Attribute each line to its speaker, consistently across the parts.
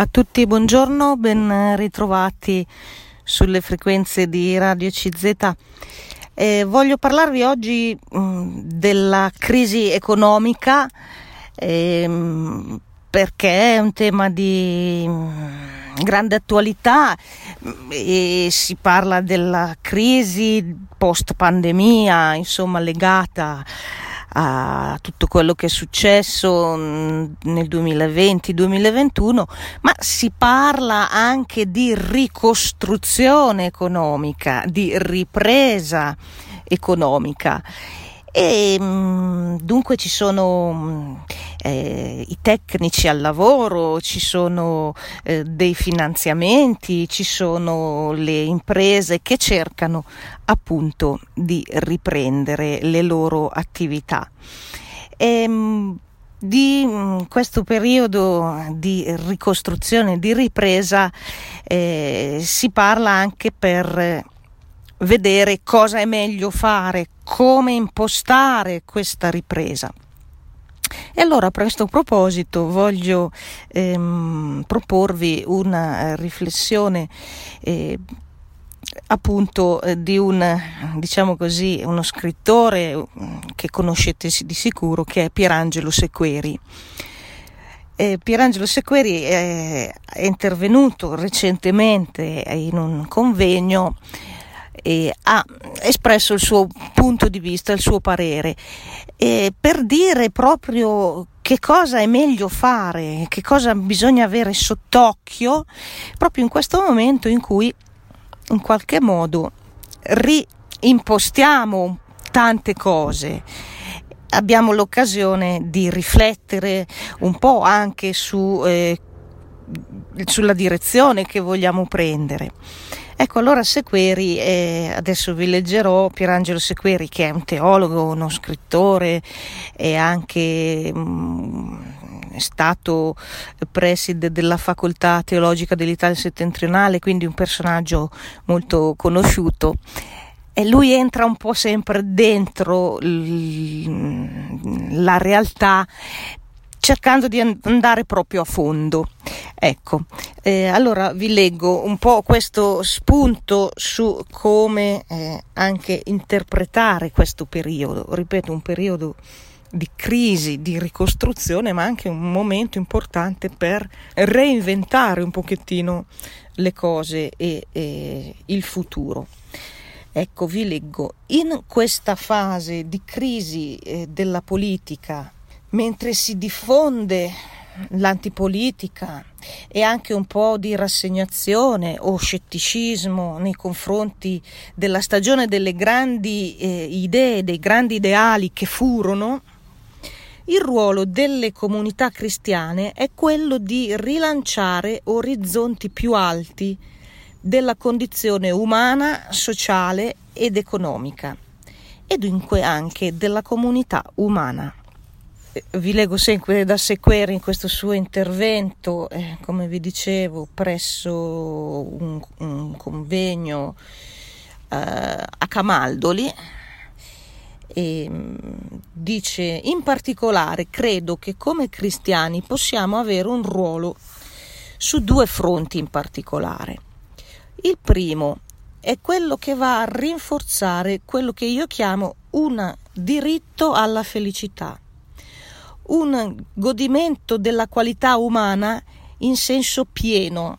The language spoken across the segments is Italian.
Speaker 1: A tutti buongiorno, ben ritrovati sulle frequenze di Radio CZ. Eh, voglio parlarvi oggi mh, mm, della crisi economica eh, perché è un tema di mm, grande attualità mm, e si parla della crisi post pandemia, insomma legata a tutto quello che è successo mm, nel 2020-2021, ma si parla anche di ricostruzione economica, di ripresa economica. E mm, dunque ci sono mm, eh, i tecnici al lavoro, ci sono eh, dei finanziamenti, ci sono le imprese che cercano appunto di riprendere le loro attività. E, ehm, di mm, questo periodo di ricostruzione, di ripresa, eh, si parla anche per vedere cosa è meglio fare, come impostare questa ripresa. E allora a questo proposito voglio ehm, proporvi una riflessione eh, appunto eh, di un, diciamo così, uno scrittore mm, che conoscete di sicuro che è Pierangelo Sequeri. Eh, Pierangelo Sequeri è, è intervenuto recentemente in un convegno e ha espresso il suo punto di vista, il suo parere, e per dire proprio che cosa è meglio fare, che cosa bisogna avere sott'occhio, proprio in questo momento in cui in qualche modo reimpostiamo tante cose. Abbiamo l'occasione di riflettere un po' anche su, eh, sulla direzione che vogliamo prendere. Ecco, allora Sequeri, eh, adesso vi leggerò Pierangelo Sequeri, che è un teologo, uno scrittore e anche mh, mm, è stato preside della facoltà teologica dell'Italia settentrionale, quindi un personaggio molto conosciuto. E lui entra un po' sempre dentro la realtà cercando di andare proprio a fondo. Ecco, eh, allora vi leggo un po' questo spunto su come eh, anche interpretare questo periodo, ripeto, un periodo di crisi, di ricostruzione, ma anche un momento importante per reinventare un pochettino le cose e, e il futuro. Ecco, vi leggo, in questa fase di crisi eh, della politica mentre si diffonde l'antipolitica e anche un po' di rassegnazione o scetticismo nei confronti della stagione delle grandi eh, idee, dei grandi ideali che furono, il ruolo delle comunità cristiane è quello di rilanciare orizzonti più alti della condizione umana, sociale ed economica e dunque anche della comunità umana vi leggo sempre da Sequeri in questo suo intervento, eh, come vi dicevo, presso un, un convegno eh, a Camaldoli. E, mm, dice in particolare credo che come cristiani possiamo avere un ruolo su due fronti in particolare. Il primo è quello che va a rinforzare quello che io chiamo un diritto alla felicità un godimento della qualità umana in senso pieno,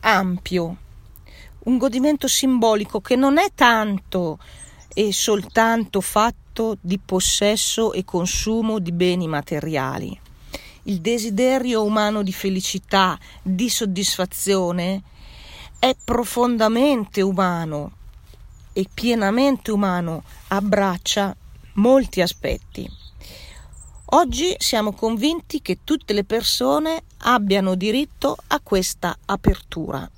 Speaker 1: ampio, un godimento simbolico che non è tanto e soltanto fatto di possesso e consumo di beni materiali. Il desiderio umano di felicità, di soddisfazione, è profondamente umano e pienamente umano, abbraccia molti aspetti. Oggi siamo convinti che tutte le persone abbiano diritto a questa apertura.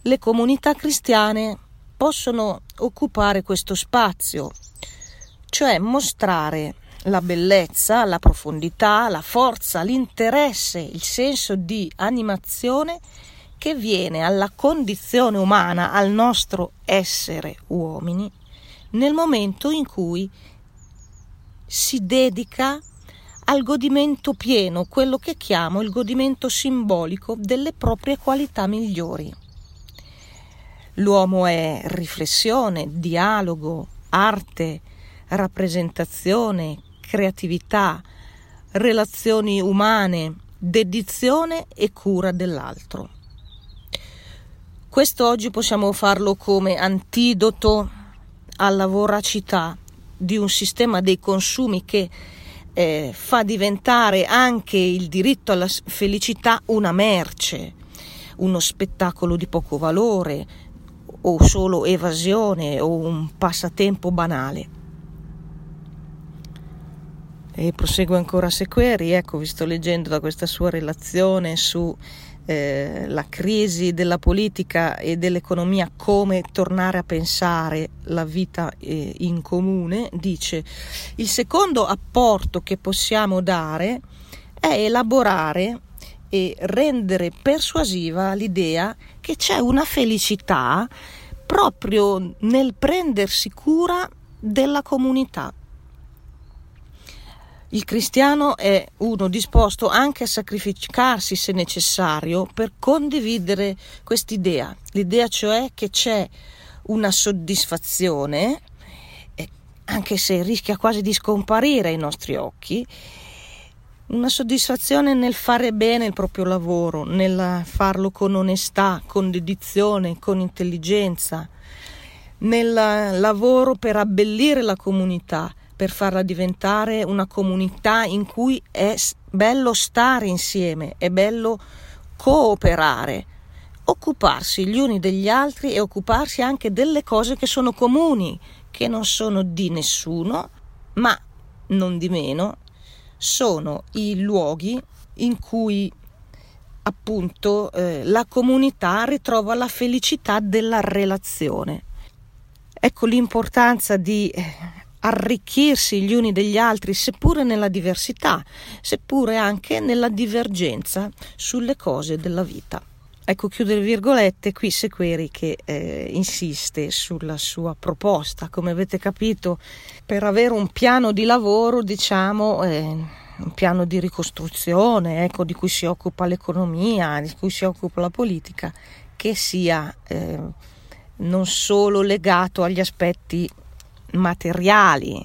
Speaker 1: Le comunità cristiane possono occupare questo spazio, cioè mostrare la bellezza, la profondità, la forza, l'interesse, il senso di animazione che viene alla condizione umana, al nostro essere uomini, nel momento in cui si dedica al godimento pieno, quello che chiamo il godimento simbolico delle proprie qualità migliori. L'uomo è riflessione, dialogo, arte, rappresentazione, creatività, relazioni umane, dedizione e cura dell'altro. Questo oggi possiamo farlo come antidoto alla voracità di un sistema dei consumi che eh, fa diventare anche il diritto alla felicità una merce, uno spettacolo di poco valore o solo evasione o un passatempo banale. E prosegue ancora Sequeri, ecco, vi sto leggendo da questa sua relazione su eh, la crisi della politica e dell'economia, come tornare a pensare la vita eh, in comune, dice il secondo apporto che possiamo dare è elaborare e rendere persuasiva l'idea che c'è una felicità proprio nel prendersi cura della comunità il cristiano è uno disposto anche a sacrificarsi se necessario per condividere quest'idea, l'idea cioè che c'è una soddisfazione, anche se rischia quasi di scomparire ai nostri occhi, una soddisfazione nel fare bene il proprio lavoro, nel farlo con onestà, con dedizione, con intelligenza, nel lavoro per abbellire la comunità per farla diventare una comunità in cui è bello stare insieme, è bello cooperare, occuparsi gli uni degli altri e occuparsi anche delle cose che sono comuni, che non sono di nessuno, ma non di meno sono i luoghi in cui appunto eh, la comunità ritrova la felicità della relazione. Ecco l'importanza di eh, arricchirsi gli uni degli altri, seppure nella diversità, seppure anche nella divergenza sulle cose della vita. Ecco, chiude le virgolette, qui Sequeri che eh, insiste sulla sua proposta. Come avete capito, per avere un piano di lavoro, diciamo, eh, un piano di ricostruzione, ecco, di cui si occupa l'economia, di cui si occupa la politica, che sia eh, non solo legato agli aspetti materiali.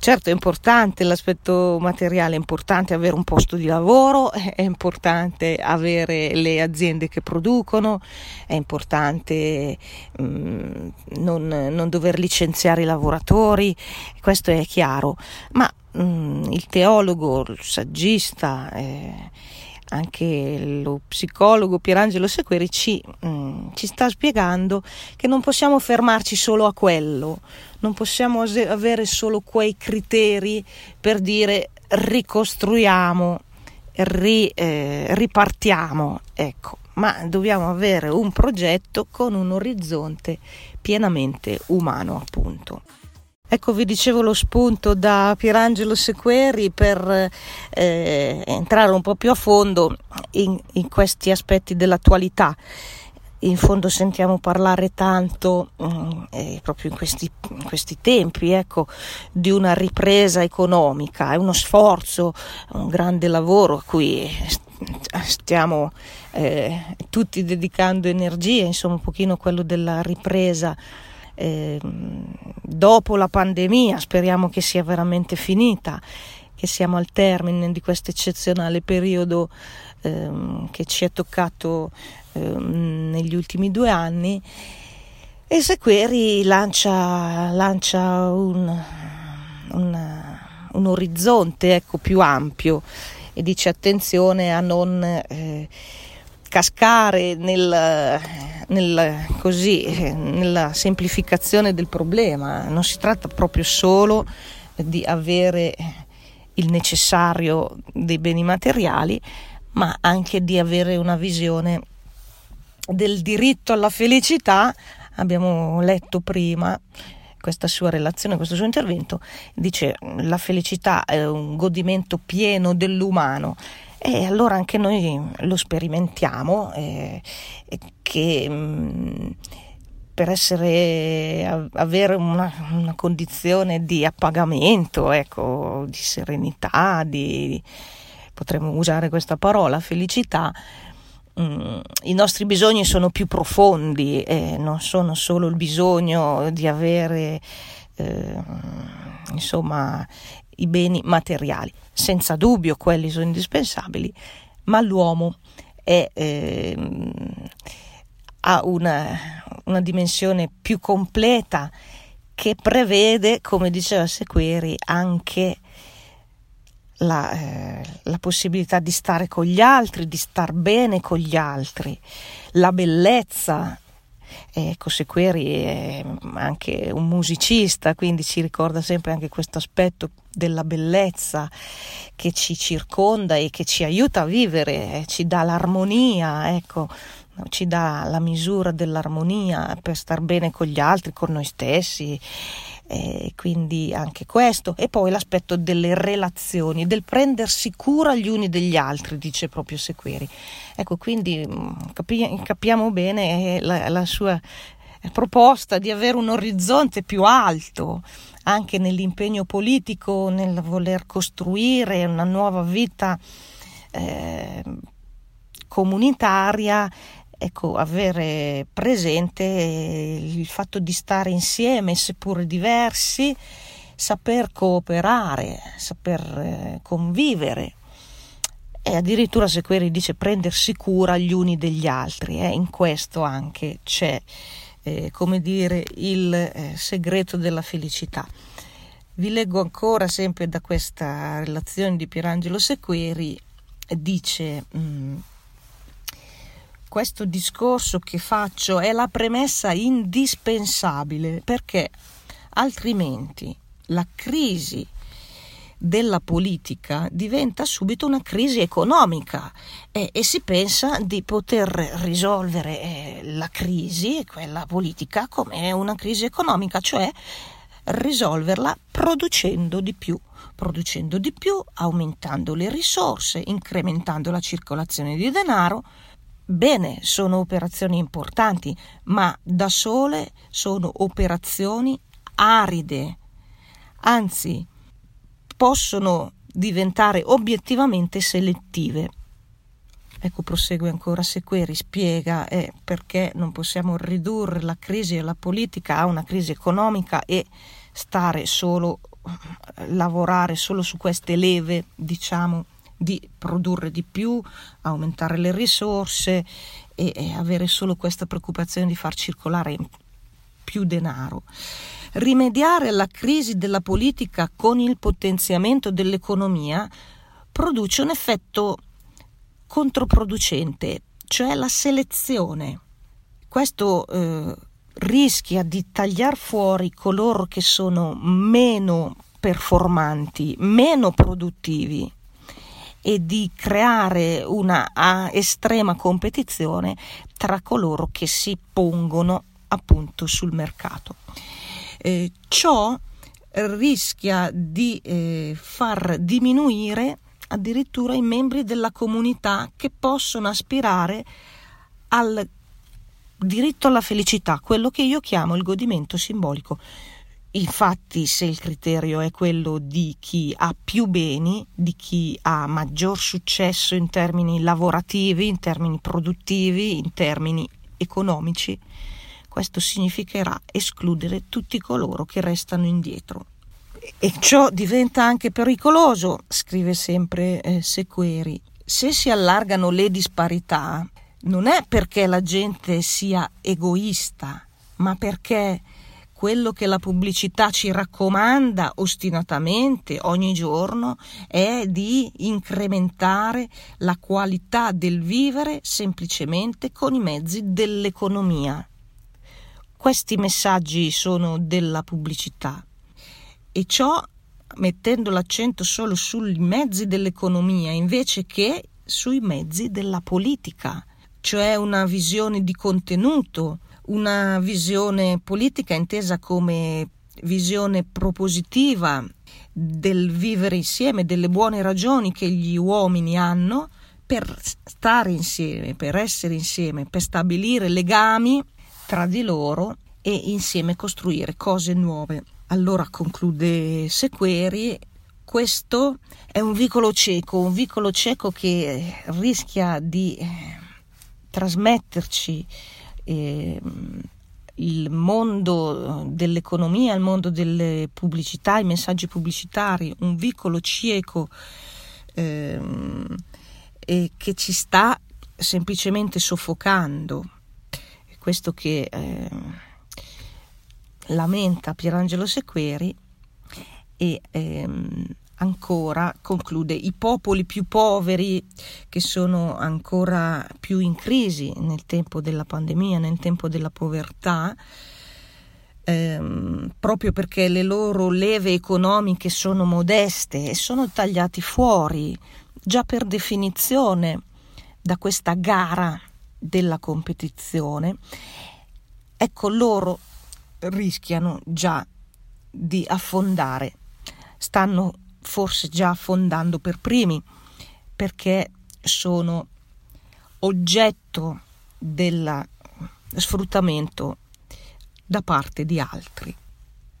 Speaker 1: Certo è importante l'aspetto materiale, è importante avere un posto di lavoro, è importante avere le aziende che producono, è importante mh, mm, non, non, dover licenziare i lavoratori, questo è chiaro, ma mh, mm, il teologo, il saggista, eh, anche lo psicologo Pierangelo Sequeri ci, mm, ci, sta spiegando che non possiamo fermarci solo a quello, non possiamo avere solo quei criteri per dire ricostruiamo, ri, eh, ripartiamo, ecco, ma dobbiamo avere un progetto con un orizzonte pienamente umano, appunto. Ecco, vi dicevo lo spunto da Pierangelo Sequeri per eh, entrare un po' più a fondo in, in, questi aspetti dell'attualità. In fondo sentiamo parlare tanto, mm, eh, proprio in questi, in questi tempi, ecco, di una ripresa economica, è uno sforzo, un grande lavoro a cui stiamo eh, tutti dedicando energie, insomma un pochino quello della ripresa eh, dopo la pandemia, speriamo che sia veramente finita, che siamo al termine di questo eccezionale periodo eh, che ci è toccato eh, negli ultimi due anni. E Sequeri lancia, lancia un, un, un, orizzonte ecco, più ampio e dice attenzione a non eh, cascare nel, nel, così, nella semplificazione del problema. Non si tratta proprio solo di avere il necessario dei beni materiali, ma anche di avere una visione del diritto alla felicità. Abbiamo letto prima questa sua relazione, questo suo intervento, dice la felicità è un godimento pieno dell'umano e allora anche noi lo sperimentiamo, eh, che mh, mm, per essere, avere una, una, condizione di appagamento, ecco, di serenità, di, potremmo usare questa parola, felicità, mm, i nostri bisogni sono più profondi e non sono solo il bisogno di avere eh, insomma i beni materiali. Senza dubbio quelli sono indispensabili, ma l'uomo è, eh, ha una, una dimensione più completa che prevede, come diceva Sequeri, anche la, eh, la, possibilità di stare con gli altri, di star bene con gli altri, la bellezza. Ecco, Sequeri è anche un musicista, quindi ci ricorda sempre anche questo aspetto della bellezza che ci circonda e che ci aiuta a vivere, eh, ci dà l'armonia, ecco, ci dà la misura dell'armonia per star bene con gli altri, con noi stessi. E quindi anche questo. E poi l'aspetto delle relazioni del prendersi cura gli uni degli altri dice proprio Sequeri. Ecco quindi mm, capi- capiamo bene eh, la, la sua proposta di avere un orizzonte più alto anche nell'impegno politico nel voler costruire una nuova vita eh, comunitaria ecco, avere presente il fatto di stare insieme, seppur diversi, saper cooperare, saper eh, convivere e addirittura se Sequeri dice prendersi cura gli uni degli altri, eh, in questo anche c'è eh, come dire il eh, segreto della felicità. Vi leggo ancora sempre da questa relazione di Pierangelo Sequeri, dice mh, mm, questo discorso che faccio è la premessa indispensabile perché altrimenti la crisi della politica diventa subito una crisi economica e, e si pensa di poter risolvere eh, la crisi, quella politica, come una crisi economica, cioè risolverla producendo di più, producendo di più, aumentando le risorse, incrementando la circolazione di denaro, Bene, sono operazioni importanti, ma da sole sono operazioni aride, anzi possono diventare obiettivamente selettive. Ecco, prosegue ancora Sequeri, spiega eh, perché non possiamo ridurre la crisi della politica a una crisi economica e stare solo, lavorare solo su queste leve, diciamo, di produrre di più, aumentare le risorse e, e avere solo questa preoccupazione di far circolare più denaro. Rimediare alla crisi della politica con il potenziamento dell'economia produce un effetto controproducente, cioè la selezione. Questo eh, rischia di tagliare fuori coloro che sono meno performanti, meno produttivi e di creare una estrema competizione tra coloro che si pongono appunto sul mercato. Eh, ciò rischia di eh, far diminuire addirittura i membri della comunità che possono aspirare al diritto alla felicità, quello che io chiamo il godimento simbolico. Infatti, se il criterio è quello di chi ha più beni, di chi ha maggior successo in termini lavorativi, in termini produttivi, in termini economici, questo significherà escludere tutti coloro che restano indietro. E ciò diventa anche pericoloso, scrive sempre eh, Sequeri. Se si allargano le disparità, non è perché la gente sia egoista, ma perché quello che la pubblicità ci raccomanda ostinatamente ogni giorno è di incrementare la qualità del vivere semplicemente con i mezzi dell'economia. Questi messaggi sono della pubblicità e ciò mettendo l'accento solo sui mezzi dell'economia invece che sui mezzi della politica, cioè una visione di contenuto, una visione politica intesa come visione propositiva del vivere insieme, delle buone ragioni che gli uomini hanno per stare insieme, per essere insieme, per stabilire legami tra di loro e insieme costruire cose nuove. Allora conclude Sequeri, questo è un vicolo cieco, un vicolo cieco che rischia di eh, trasmetterci eh, il mondo dell'economia, il mondo delle pubblicità, i messaggi pubblicitari, un vicolo cieco ehm, e che ci sta semplicemente soffocando. Questo che eh, lamenta Pierangelo Sequeri e ehm, ancora conclude i popoli più poveri che sono ancora più in crisi nel tempo della pandemia, nel tempo della povertà, ehm, proprio perché le loro leve economiche sono modeste e sono tagliati fuori già per definizione da questa gara della competizione, ecco loro rischiano già di affondare, stanno forse già affondando per primi perché sono oggetto del sfruttamento da parte di altri.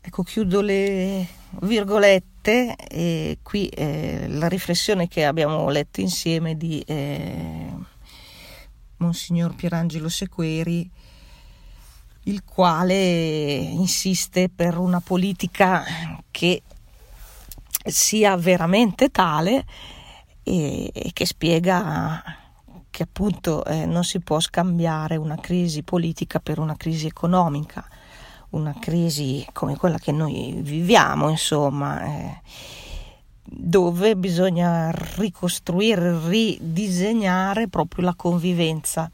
Speaker 1: Ecco, chiudo le virgolette e qui eh, la riflessione che abbiamo letto insieme di eh, Monsignor Pierangelo Sequeri, il quale insiste per una politica che sia veramente tale e, e che spiega che appunto eh, non si può scambiare una crisi politica per una crisi economica, una crisi come quella che noi viviamo, insomma, eh, dove bisogna ricostruire, ridisegnare proprio la convivenza,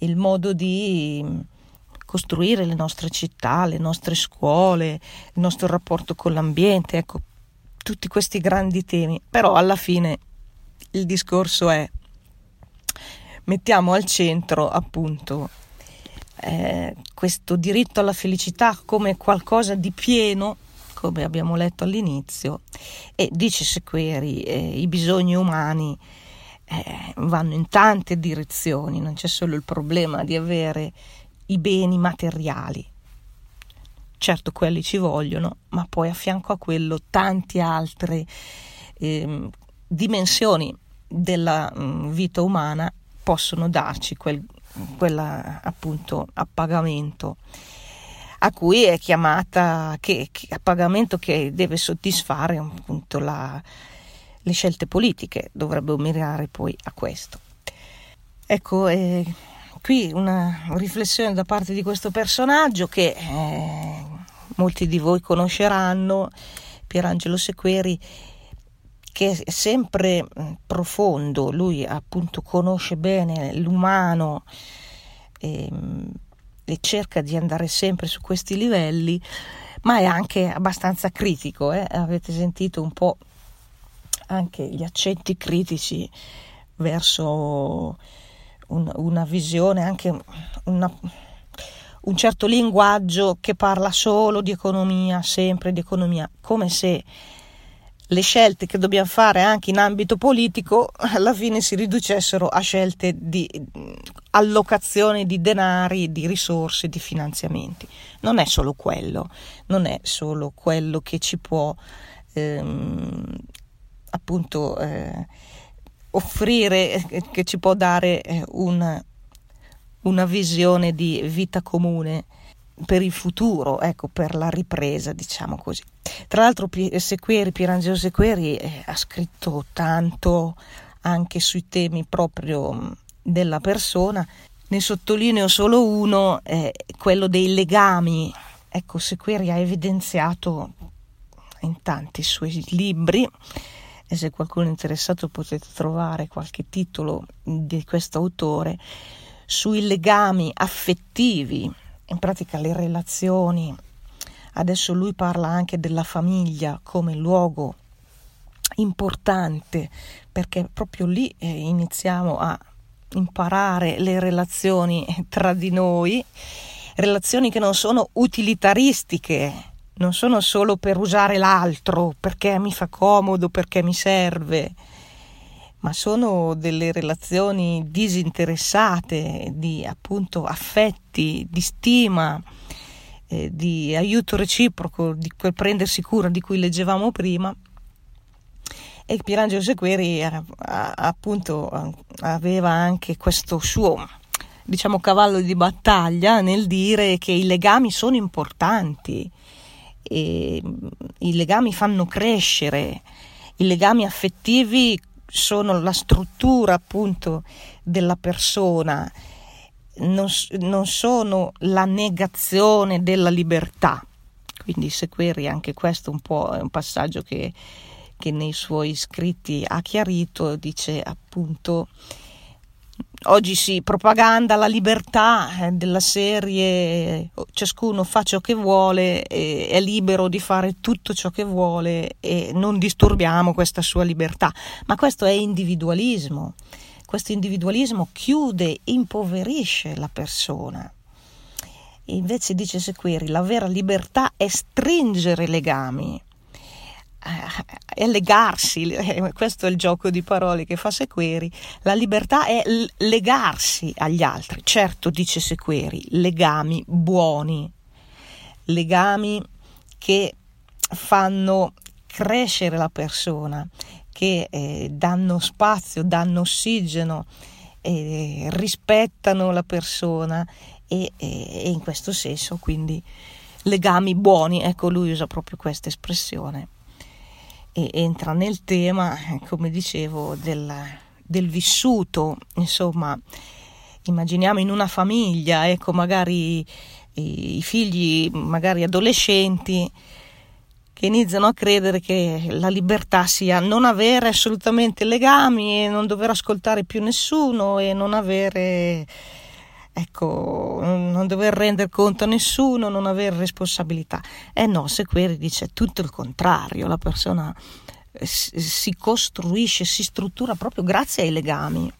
Speaker 1: il modo di costruire le nostre città, le nostre scuole, il nostro rapporto con l'ambiente, ecco, tutti questi grandi temi, però alla fine il discorso è mettiamo al centro appunto eh, questo diritto alla felicità come qualcosa di pieno, come abbiamo letto all'inizio, e dice Sequeri, eh, i bisogni umani eh, vanno in tante direzioni, non c'è solo il problema di avere i beni materiali, Certo quelli ci vogliono, ma poi a fianco a quello tante altre eh, dimensioni della mh, mm, vita umana possono darci quel quella, appunto appagamento a cui è chiamata che, che appagamento che deve soddisfare appunto la, le scelte politiche dovrebbero mirare poi a questo. Ecco eh, qui una riflessione da parte di questo personaggio che eh, molti di voi conosceranno, Pierangelo Sequeri, che è sempre mm, profondo, lui appunto conosce bene l'umano e, ehm, e cerca di andare sempre su questi livelli, ma è anche abbastanza critico, eh? avete sentito un po' anche gli accenti critici verso un, una visione, anche una, un certo linguaggio che parla solo di economia, sempre di economia, come se le scelte che dobbiamo fare anche in ambito politico alla fine si riducessero a scelte di allocazione di denari, di risorse, di finanziamenti. Non è solo quello, non è solo quello che ci può ehm, appunto eh, offrire, che ci può dare eh, una, una visione di vita comune per il futuro, ecco, per la ripresa, diciamo così. Tra l'altro Sequeri, Pierangelo Sequeri eh, ha scritto tanto anche sui temi proprio mm, della persona, ne sottolineo solo uno, eh, quello dei legami. Ecco, Sequeri ha evidenziato in tanti suoi libri e se qualcuno è interessato potete trovare qualche titolo di questo autore sui legami affettivi, in pratica le relazioni. Adesso lui parla anche della famiglia come luogo importante perché proprio lì eh, iniziamo a imparare le relazioni tra di noi, relazioni che non sono utilitaristiche, non sono solo per usare l'altro, perché mi fa comodo, perché mi serve, ma sono delle relazioni disinteressate, di appunto affetti, di stima eh, di aiuto reciproco, di quel prendersi cura di cui leggevamo prima. E Pierangelo Sequeri eh, appunto aveva anche questo suo diciamo cavallo di battaglia nel dire che i legami sono importanti, i legami fanno crescere, i legami affettivi sono la struttura appunto della persona, non, non sono la negazione della libertà. Quindi Sequeri anche questo un po' è un passaggio che, che nei suoi scritti ha chiarito, dice appunto oggi si propaganda la libertà eh, della serie ciascuno fa ciò che vuole è libero di fare tutto ciò che vuole e non disturbiamo questa sua libertà. Ma questo è individualismo. Questo individualismo chiude impoverisce la persona. Invece dice Sequeri la vera libertà è stringere legami legarsi, eh, questo è il gioco di parole che fa Sequeri, la libertà è legarsi agli altri, certo dice Sequeri, legami buoni, legami che fanno crescere la persona, che eh, danno spazio, danno ossigeno, eh, rispettano la persona e, e in questo senso quindi legami buoni, ecco lui usa proprio questa espressione e entra nel tema, come dicevo, del, del vissuto, insomma, immaginiamo in una famiglia, ecco, magari i figli, magari adolescenti, che iniziano a credere che la libertà sia non avere assolutamente legami e non dover ascoltare più nessuno e non avere ecco, non dover rendere conto a nessuno, non avere responsabilità. Eh no, Sequeri dice tutto il contrario, la persona eh, si costruisce, si struttura proprio grazie ai legami,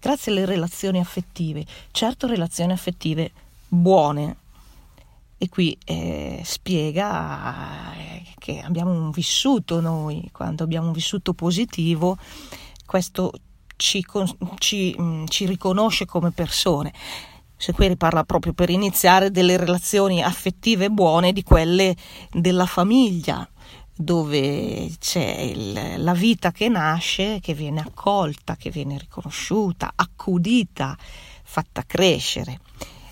Speaker 1: grazie alle relazioni affettive, certo relazioni affettive buone. E qui eh, spiega eh, che abbiamo vissuto noi, quando abbiamo vissuto positivo, questo ci, ci, mm, ci riconosce come persone. Sequeri parla proprio per iniziare delle relazioni affettive buone di quelle della famiglia, dove c'è il, la vita che nasce, che viene accolta, che viene riconosciuta, accudita, fatta crescere.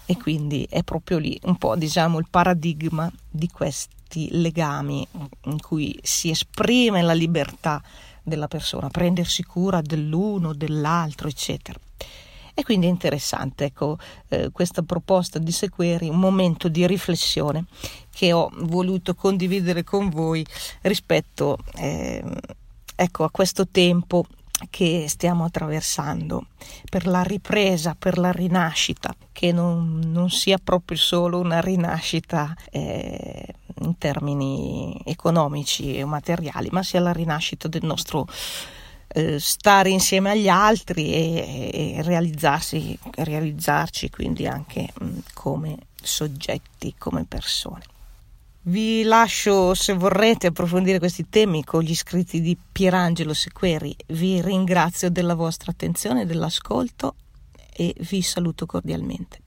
Speaker 1: E quindi è proprio lì un po' diciamo il paradigma di questi legami in cui si esprime la libertà della persona, prendersi cura dell'uno, dell'altro, eccetera. E quindi è interessante, ecco, eh, questa proposta di Sequeri, un momento di riflessione che ho voluto condividere con voi rispetto eh, ecco, a questo tempo che stiamo attraversando, per la ripresa, per la rinascita, che non, non sia proprio solo una rinascita eh, in termini economici e materiali, ma sia la rinascita del nostro eh, stare insieme agli altri e, e realizzarsi, realizzarci quindi anche mh, come soggetti, come persone. Vi lascio, se vorrete approfondire questi temi, con gli scritti di Pierangelo Sequeri. Vi ringrazio della vostra attenzione, dell'ascolto e vi saluto cordialmente.